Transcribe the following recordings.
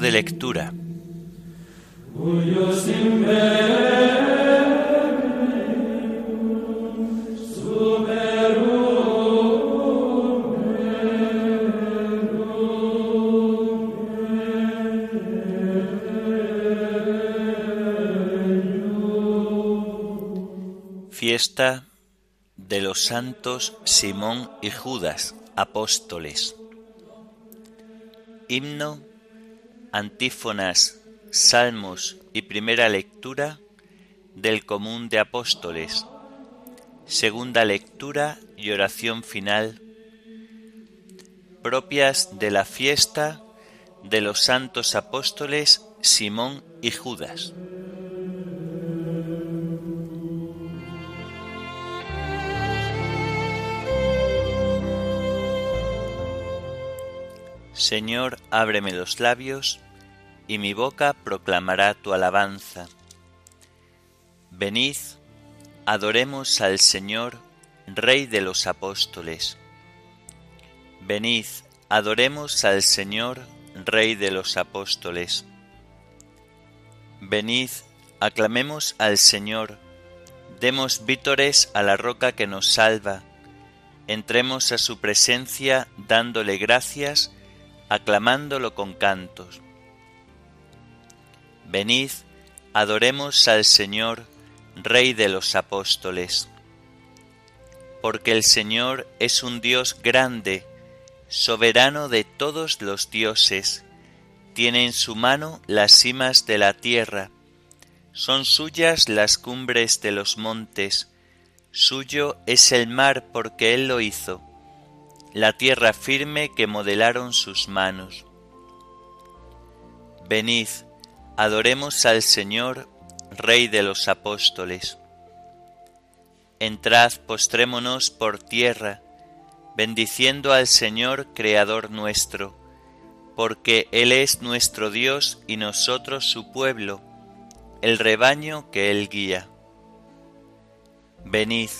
De lectura. Fiesta de los santos Simón y Judas, apóstoles. Himno, antífonas, salmos y primera lectura del común de apóstoles. Segunda lectura y oración final propias de la fiesta de los santos apóstoles Simón y Judas. Señor, ábreme los labios, y mi boca proclamará tu alabanza. Venid, adoremos al Señor, Rey de los apóstoles. Venid, adoremos al Señor, Rey de los apóstoles. Venid, aclamemos al Señor, demos vítores a la roca que nos salva, entremos a su presencia dándole gracias, aclamándolo con cantos. Venid, adoremos al Señor, Rey de los apóstoles. Porque el Señor es un Dios grande, soberano de todos los dioses, tiene en su mano las cimas de la tierra, son suyas las cumbres de los montes, suyo es el mar porque Él lo hizo la tierra firme que modelaron sus manos. Venid, adoremos al Señor, Rey de los apóstoles. Entrad, postrémonos por tierra, bendiciendo al Señor, Creador nuestro, porque Él es nuestro Dios y nosotros su pueblo, el rebaño que Él guía. Venid,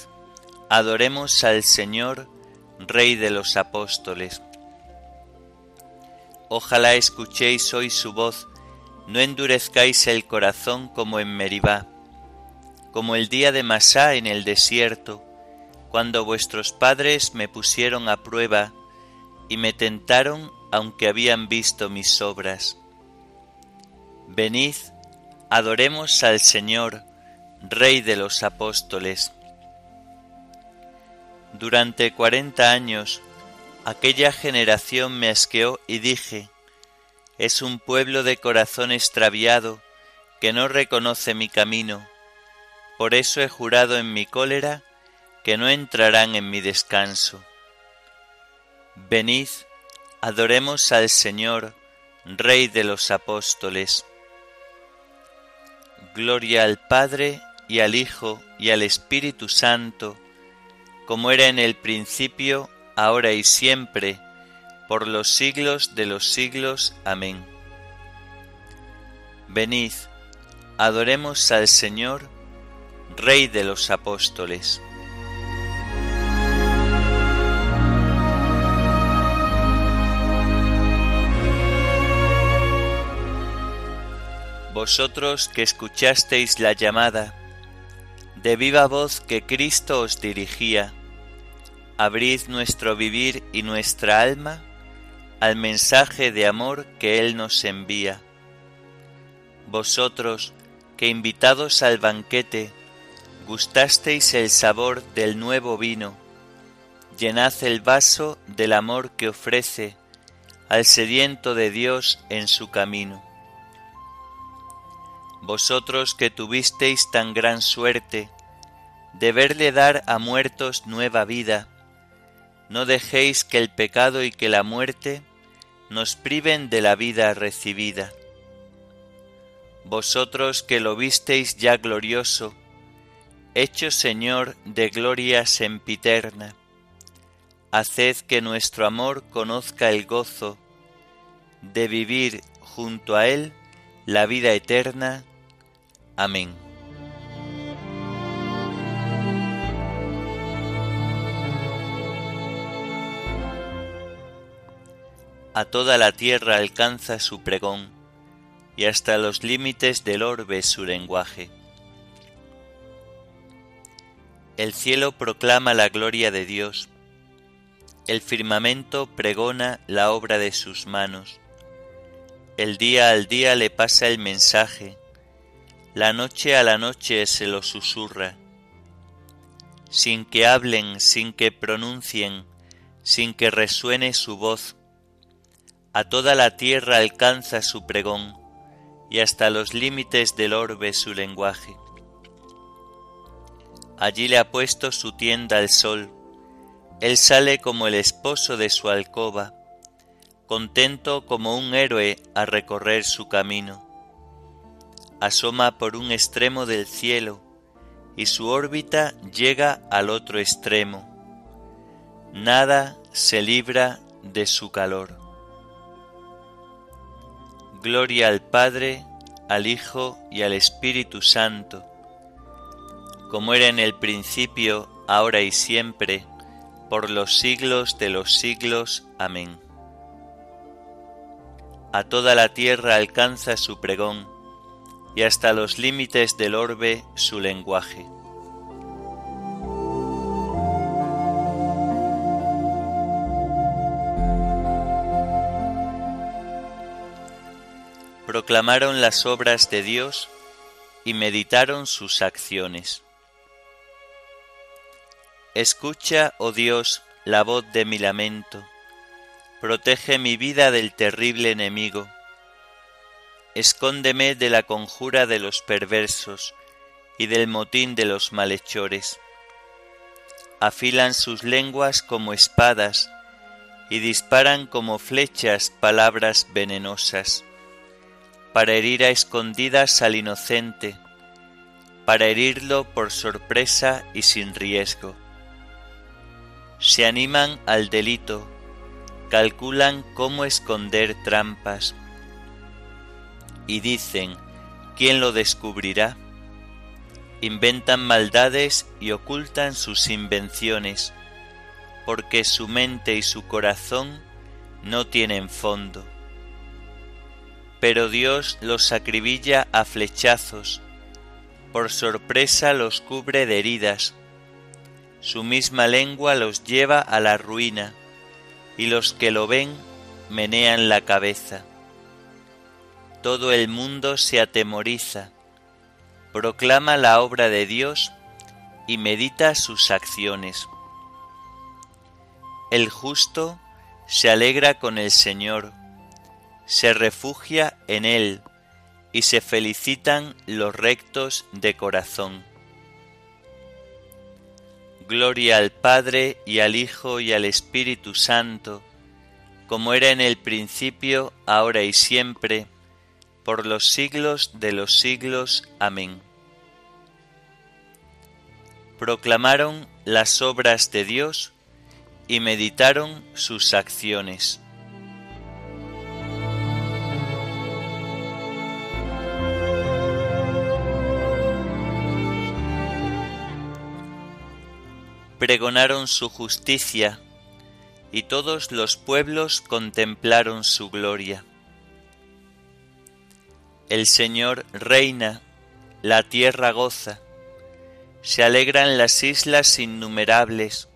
adoremos al Señor, Rey de los apóstoles. Ojalá escuchéis hoy su voz, no endurezcáis el corazón como en Meribá, como el día de Masá en el desierto, cuando vuestros padres me pusieron a prueba y me tentaron aunque habían visto mis obras. Venid, adoremos al Señor, Rey de los apóstoles. Durante cuarenta años aquella generación me asqueó y dije, es un pueblo de corazón extraviado que no reconoce mi camino. Por eso he jurado en mi cólera que no entrarán en mi descanso. Venid, adoremos al Señor, Rey de los apóstoles. Gloria al Padre y al Hijo y al Espíritu Santo, como era en el principio, ahora y siempre, por los siglos de los siglos. Amén. Venid, adoremos al Señor, Rey de los apóstoles. Vosotros que escuchasteis la llamada, de viva voz que Cristo os dirigía, abrid nuestro vivir y nuestra alma al mensaje de amor que Él nos envía. Vosotros, que invitados al banquete, gustasteis el sabor del nuevo vino, llenad el vaso del amor que ofrece al sediento de Dios en su camino. Vosotros que tuvisteis tan gran suerte de verle dar a muertos nueva vida, no dejéis que el pecado y que la muerte nos priven de la vida recibida. Vosotros que lo visteis ya glorioso, hecho Señor de gloria sempiterna, haced que nuestro amor conozca el gozo de vivir junto a Él la vida eterna. Amén. A toda la tierra alcanza su pregón, y hasta los límites del orbe su lenguaje. El cielo proclama la gloria de Dios, el firmamento pregona la obra de sus manos. El día al día le pasa el mensaje, la noche a la noche se lo susurra. Sin que hablen, sin que pronuncien, sin que resuene su voz, a toda la tierra alcanza su pregón y hasta los límites del orbe su lenguaje. Allí le ha puesto su tienda el sol, él sale como el esposo de su alcoba, contento como un héroe a recorrer su camino. Asoma por un extremo del cielo y su órbita llega al otro extremo. Nada se libra de su calor. Gloria al Padre, al Hijo y al Espíritu Santo, como era en el principio, ahora y siempre, por los siglos de los siglos. Amén. A toda la tierra alcanza su pregón, y hasta los límites del orbe su lenguaje. Proclamaron las obras de Dios y meditaron sus acciones. Escucha, oh Dios, la voz de mi lamento. Protege mi vida del terrible enemigo. Escóndeme de la conjura de los perversos y del motín de los malhechores. Afilan sus lenguas como espadas y disparan como flechas palabras venenosas, para herir a escondidas al inocente, para herirlo por sorpresa y sin riesgo se animan al delito, calculan cómo esconder trampas y dicen, ¿quién lo descubrirá? Inventan maldades y ocultan sus invenciones, porque su mente y su corazón no tienen fondo. Pero Dios los acribilla a flechazos, por sorpresa los cubre de heridas, su misma lengua los lleva a la ruina, y los que lo ven menean la cabeza. Todo el mundo se atemoriza, proclama la obra de Dios y medita sus acciones. El justo se alegra con el Señor, se refugia en Él y se felicitan los rectos de corazón. Gloria al Padre y al Hijo y al Espíritu Santo, como era en el principio, ahora y siempre, por los siglos de los siglos. Amén. Proclamaron las obras de Dios y meditaron sus acciones. Pregonaron su justicia, y todos los pueblos contemplaron su gloria. El Señor reina, la tierra goza, se alegran las islas innumerables,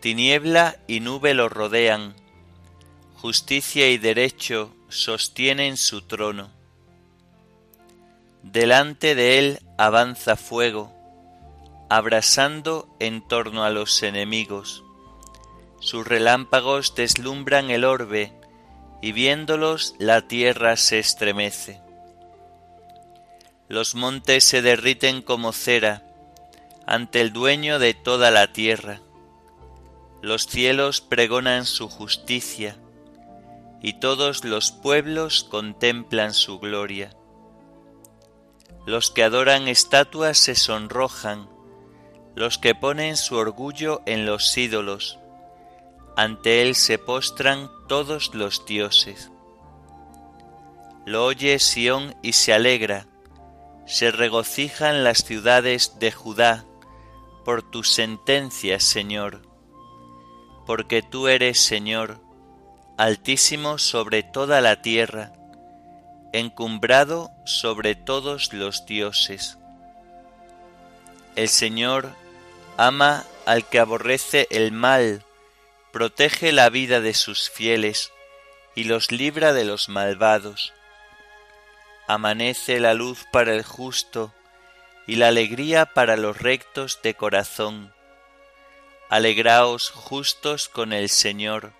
tiniebla y nube lo rodean, justicia y derecho sostienen su trono. Delante de él avanza fuego, abrasando en torno a los enemigos. Sus relámpagos deslumbran el orbe, y viéndolos la tierra se estremece. Los montes se derriten como cera ante el dueño de toda la tierra. Los cielos pregonan su justicia, y todos los pueblos contemplan su gloria. Los que adoran estatuas se sonrojan, los que ponen su orgullo en los ídolos, ante él se postran todos los dioses. Lo oye Sión y se alegra, se regocijan las ciudades de Judá por tus sentencias, Señor, porque tú eres, Señor, altísimo sobre toda la tierra, encumbrado sobre todos los dioses. El Señor ama al que aborrece el mal, protege la vida de sus fieles y los libra de los malvados. Amanece la luz para el justo y la alegría para los rectos de corazón. Alegraos justos con el Señor,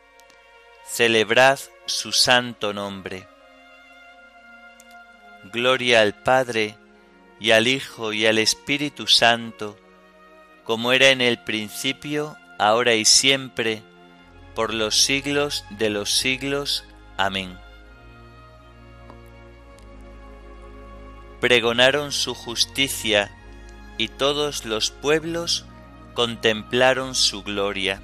celebrad su santo nombre. Gloria al Padre, y al Hijo, y al Espíritu Santo, como era en el principio, ahora y siempre, por los siglos de los siglos. Amén. Pregonaron su justicia, y todos los pueblos contemplaron su gloria.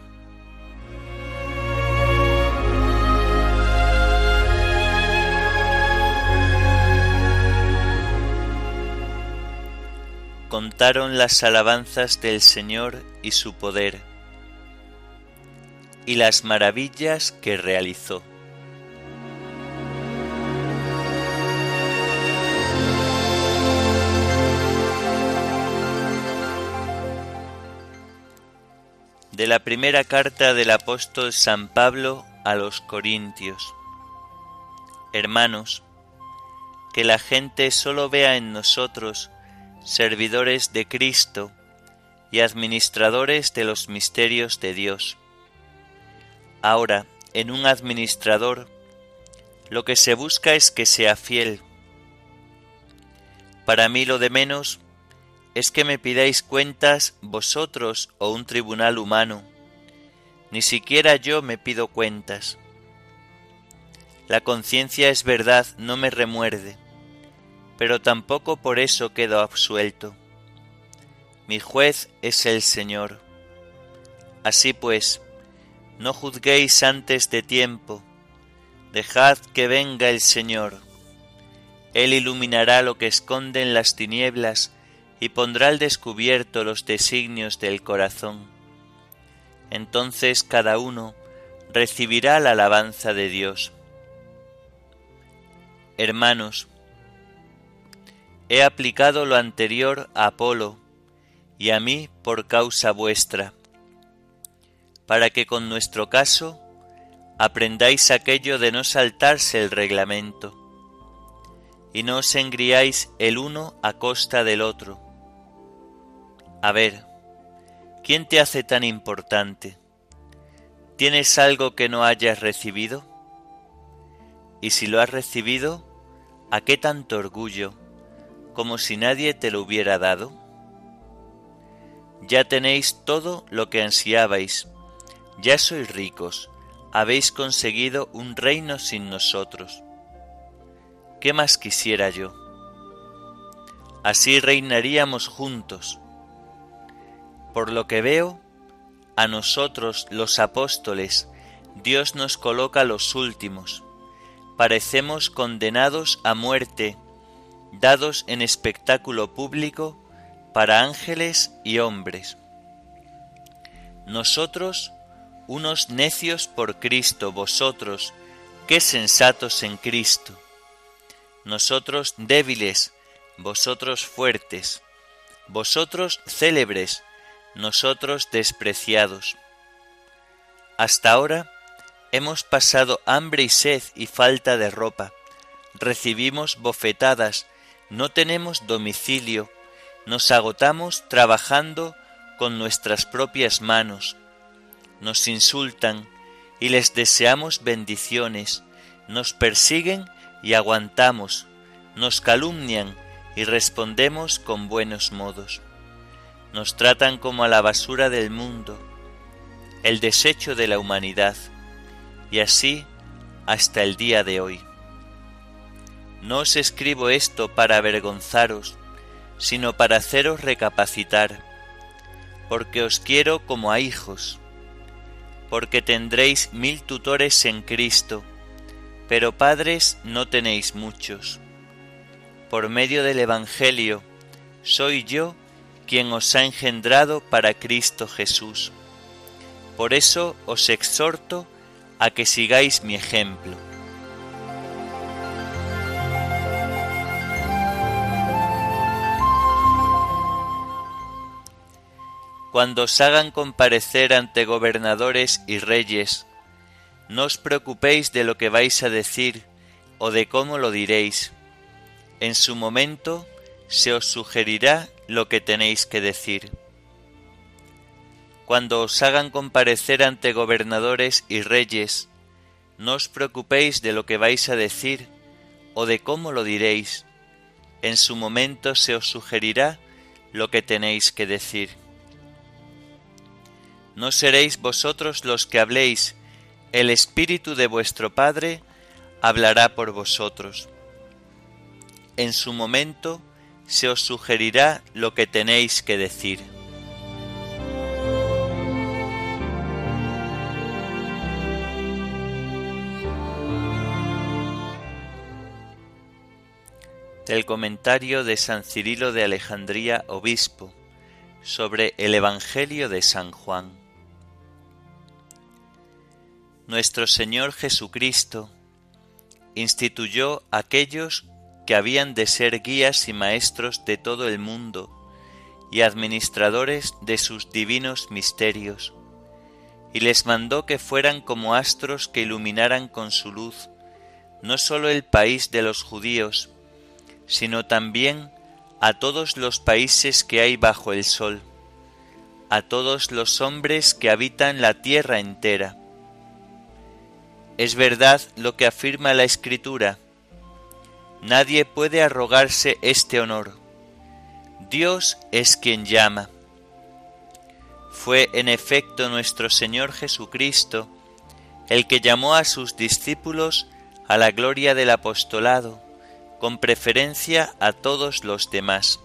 Contaron las alabanzas del Señor y su poder, y las maravillas que realizó. de la primera carta del apóstol San Pablo a los Corintios. Hermanos, que la gente solo vea en nosotros servidores de Cristo y administradores de los misterios de Dios. Ahora, en un administrador, lo que se busca es que sea fiel. Para mí lo de menos es que me pidáis cuentas vosotros o un tribunal humano. Ni siquiera yo me pido cuentas. La conciencia es verdad, no me remuerde pero tampoco por eso quedo absuelto. Mi juez es el Señor. Así pues, no juzguéis antes de tiempo, dejad que venga el Señor. Él iluminará lo que esconde en las tinieblas y pondrá al descubierto los designios del corazón. Entonces cada uno recibirá la alabanza de Dios. Hermanos, He aplicado lo anterior a Apolo y a mí por causa vuestra, para que con nuestro caso aprendáis aquello de no saltarse el reglamento, y no os engriáis el uno a costa del otro. A ver, ¿quién te hace tan importante? ¿Tienes algo que no hayas recibido? Y si lo has recibido, ¿a qué tanto orgullo? Como si nadie te lo hubiera dado? Ya tenéis todo lo que ansiabais, ya sois ricos, habéis conseguido un reino sin nosotros. ¿Qué más quisiera yo? Así reinaríamos juntos. Por lo que veo, a nosotros los apóstoles, Dios nos coloca los últimos. Parecemos condenados a muerte dados en espectáculo público para ángeles y hombres. Nosotros, unos necios por Cristo, vosotros, qué sensatos en Cristo. Nosotros débiles, vosotros fuertes. Vosotros célebres, nosotros despreciados. Hasta ahora hemos pasado hambre y sed y falta de ropa. Recibimos bofetadas, no tenemos domicilio, nos agotamos trabajando con nuestras propias manos, nos insultan y les deseamos bendiciones, nos persiguen y aguantamos, nos calumnian y respondemos con buenos modos. Nos tratan como a la basura del mundo, el desecho de la humanidad, y así hasta el día de hoy. No os escribo esto para avergonzaros, sino para haceros recapacitar, porque os quiero como a hijos, porque tendréis mil tutores en Cristo, pero padres no tenéis muchos. Por medio del Evangelio, soy yo quien os ha engendrado para Cristo Jesús. Por eso os exhorto a que sigáis mi ejemplo. Cuando os hagan comparecer ante gobernadores y reyes, no os preocupéis de lo que vais a decir o de cómo lo diréis. En su momento se os sugerirá lo que tenéis que decir. Cuando os hagan comparecer ante gobernadores y reyes, no os preocupéis de lo que vais a decir o de cómo lo diréis. En su momento se os sugerirá lo que tenéis que decir. No seréis vosotros los que habléis, el Espíritu de vuestro Padre hablará por vosotros. En su momento se os sugerirá lo que tenéis que decir. Del comentario de San Cirilo de Alejandría, obispo, sobre el Evangelio de San Juan. Nuestro Señor Jesucristo instituyó aquellos que habían de ser guías y maestros de todo el mundo y administradores de sus divinos misterios, y les mandó que fueran como astros que iluminaran con su luz no sólo el país de los judíos, sino también a todos los países que hay bajo el sol, a todos los hombres que habitan la tierra entera. Es verdad lo que afirma la Escritura, Nadie puede arrogarse este honor. Dios es quien llama. Fue en efecto nuestro Señor Jesucristo el que llamó a sus discípulos a la gloria del apostolado, con preferencia a todos los demás.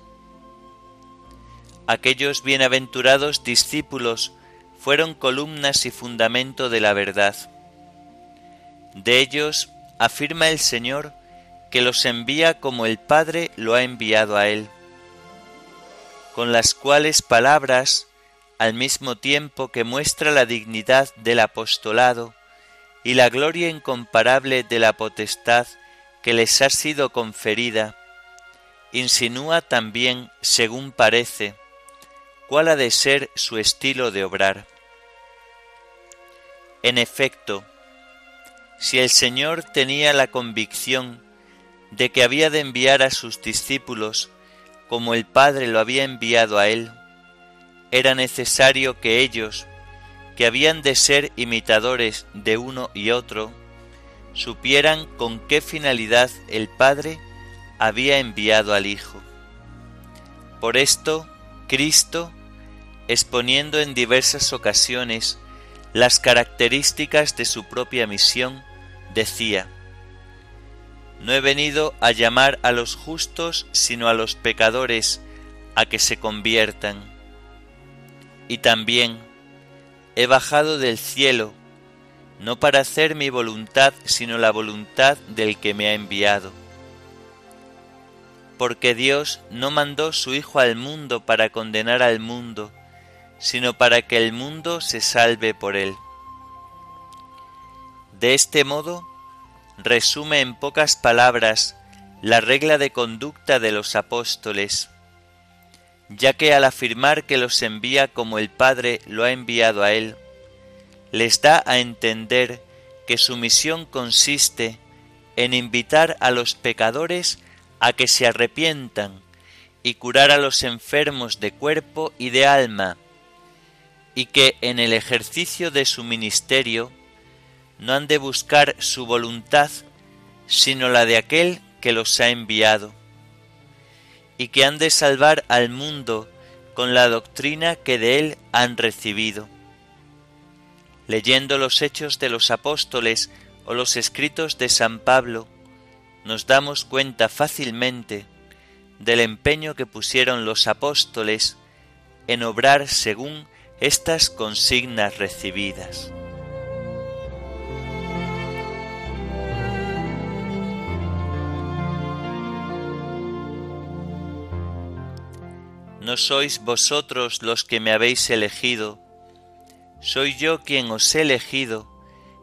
Aquellos bienaventurados discípulos fueron columnas y fundamento de la verdad. De ellos afirma el Señor que los envía como el Padre lo ha enviado a él, con las cuales palabras, al mismo tiempo que muestra la dignidad del apostolado y la gloria incomparable de la potestad que les ha sido conferida, insinúa también, según parece, cuál ha de ser su estilo de obrar. En efecto, si el Señor tenía la convicción de que había de enviar a sus discípulos como el Padre lo había enviado a él, era necesario que ellos, que habían de ser imitadores de uno y otro, supieran con qué finalidad el Padre había enviado al Hijo. Por esto, Cristo, exponiendo en diversas ocasiones las características de su propia misión, decía, no he venido a llamar a los justos, sino a los pecadores, a que se conviertan. Y también he bajado del cielo, no para hacer mi voluntad, sino la voluntad del que me ha enviado. Porque Dios no mandó su Hijo al mundo para condenar al mundo, sino para que el mundo se salve por él. De este modo, resume en pocas palabras la regla de conducta de los apóstoles, ya que al afirmar que los envía como el Padre lo ha enviado a Él, les da a entender que su misión consiste en invitar a los pecadores a que se arrepientan y curar a los enfermos de cuerpo y de alma, y que en el ejercicio de su ministerio no han de buscar su voluntad, sino la de aquel que los ha enviado, y que han de salvar al mundo con la doctrina que de él han recibido. Leyendo los hechos de los apóstoles o los escritos de San Pablo, nos damos cuenta fácilmente del empeño que pusieron los apóstoles en obrar según estas consignas recibidas. No sois vosotros los que me habéis elegido, soy yo quien os he elegido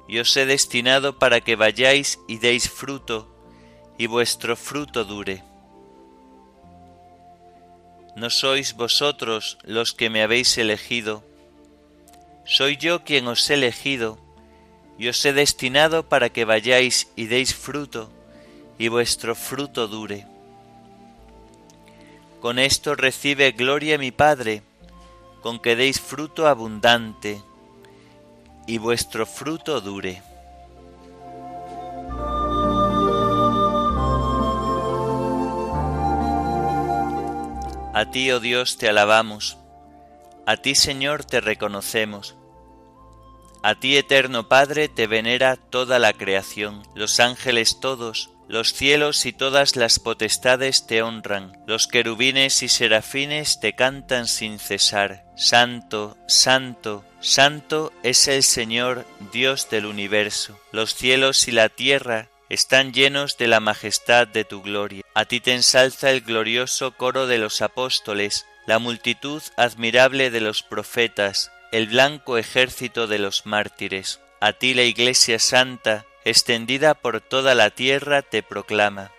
y os he destinado para que vayáis y deis fruto, y vuestro fruto dure. No sois vosotros los que me habéis elegido, soy yo quien os he elegido, y os he destinado para que vayáis y deis fruto, y vuestro fruto dure. Con esto recibe gloria mi Padre, con que deis fruto abundante, y vuestro fruto dure. A ti, oh Dios, te alabamos, a ti, Señor, te reconocemos. A ti, eterno Padre, te venera toda la creación, los ángeles todos, los cielos y todas las potestades te honran, los querubines y serafines te cantan sin cesar. Santo, santo, santo es el Señor, Dios del universo. Los cielos y la tierra están llenos de la majestad de tu gloria. A ti te ensalza el glorioso coro de los apóstoles, la multitud admirable de los profetas, el blanco ejército de los mártires. A ti la Iglesia Santa, extendida por toda la tierra, te proclama.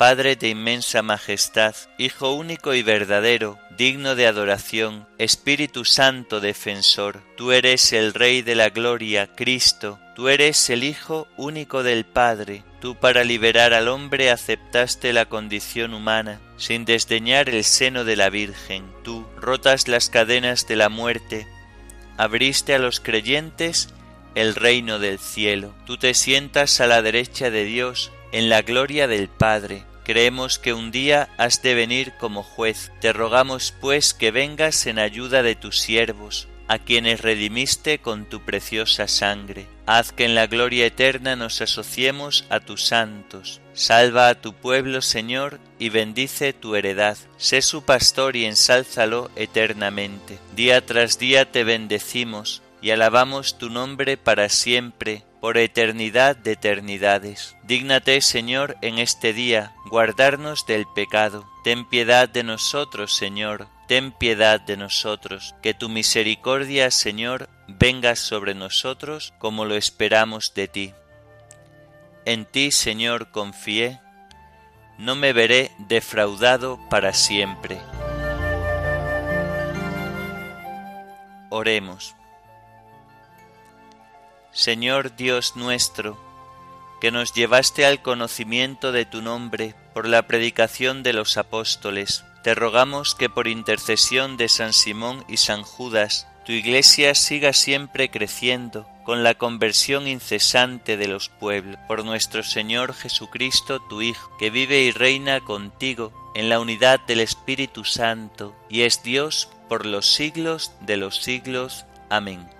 Padre de inmensa majestad, Hijo único y verdadero, digno de adoración, Espíritu Santo defensor, tú eres el Rey de la Gloria, Cristo, tú eres el Hijo único del Padre, tú para liberar al hombre aceptaste la condición humana, sin desdeñar el seno de la Virgen, tú rotas las cadenas de la muerte, abriste a los creyentes el reino del cielo, tú te sientas a la derecha de Dios, en la gloria del Padre, Creemos que un día has de venir como juez. Te rogamos pues que vengas en ayuda de tus siervos, a quienes redimiste con tu preciosa sangre. Haz que en la gloria eterna nos asociemos a tus santos. Salva a tu pueblo, Señor, y bendice tu heredad. Sé su pastor y ensálzalo eternamente. Día tras día te bendecimos y alabamos tu nombre para siempre por eternidad de eternidades. Dígnate, Señor, en este día, guardarnos del pecado. Ten piedad de nosotros, Señor, ten piedad de nosotros. Que tu misericordia, Señor, venga sobre nosotros como lo esperamos de ti. En ti, Señor, confié, no me veré defraudado para siempre. Oremos. Señor Dios nuestro, que nos llevaste al conocimiento de tu nombre por la predicación de los apóstoles, te rogamos que por intercesión de San Simón y San Judas, tu iglesia siga siempre creciendo con la conversión incesante de los pueblos, por nuestro Señor Jesucristo, tu Hijo, que vive y reina contigo en la unidad del Espíritu Santo, y es Dios por los siglos de los siglos. Amén.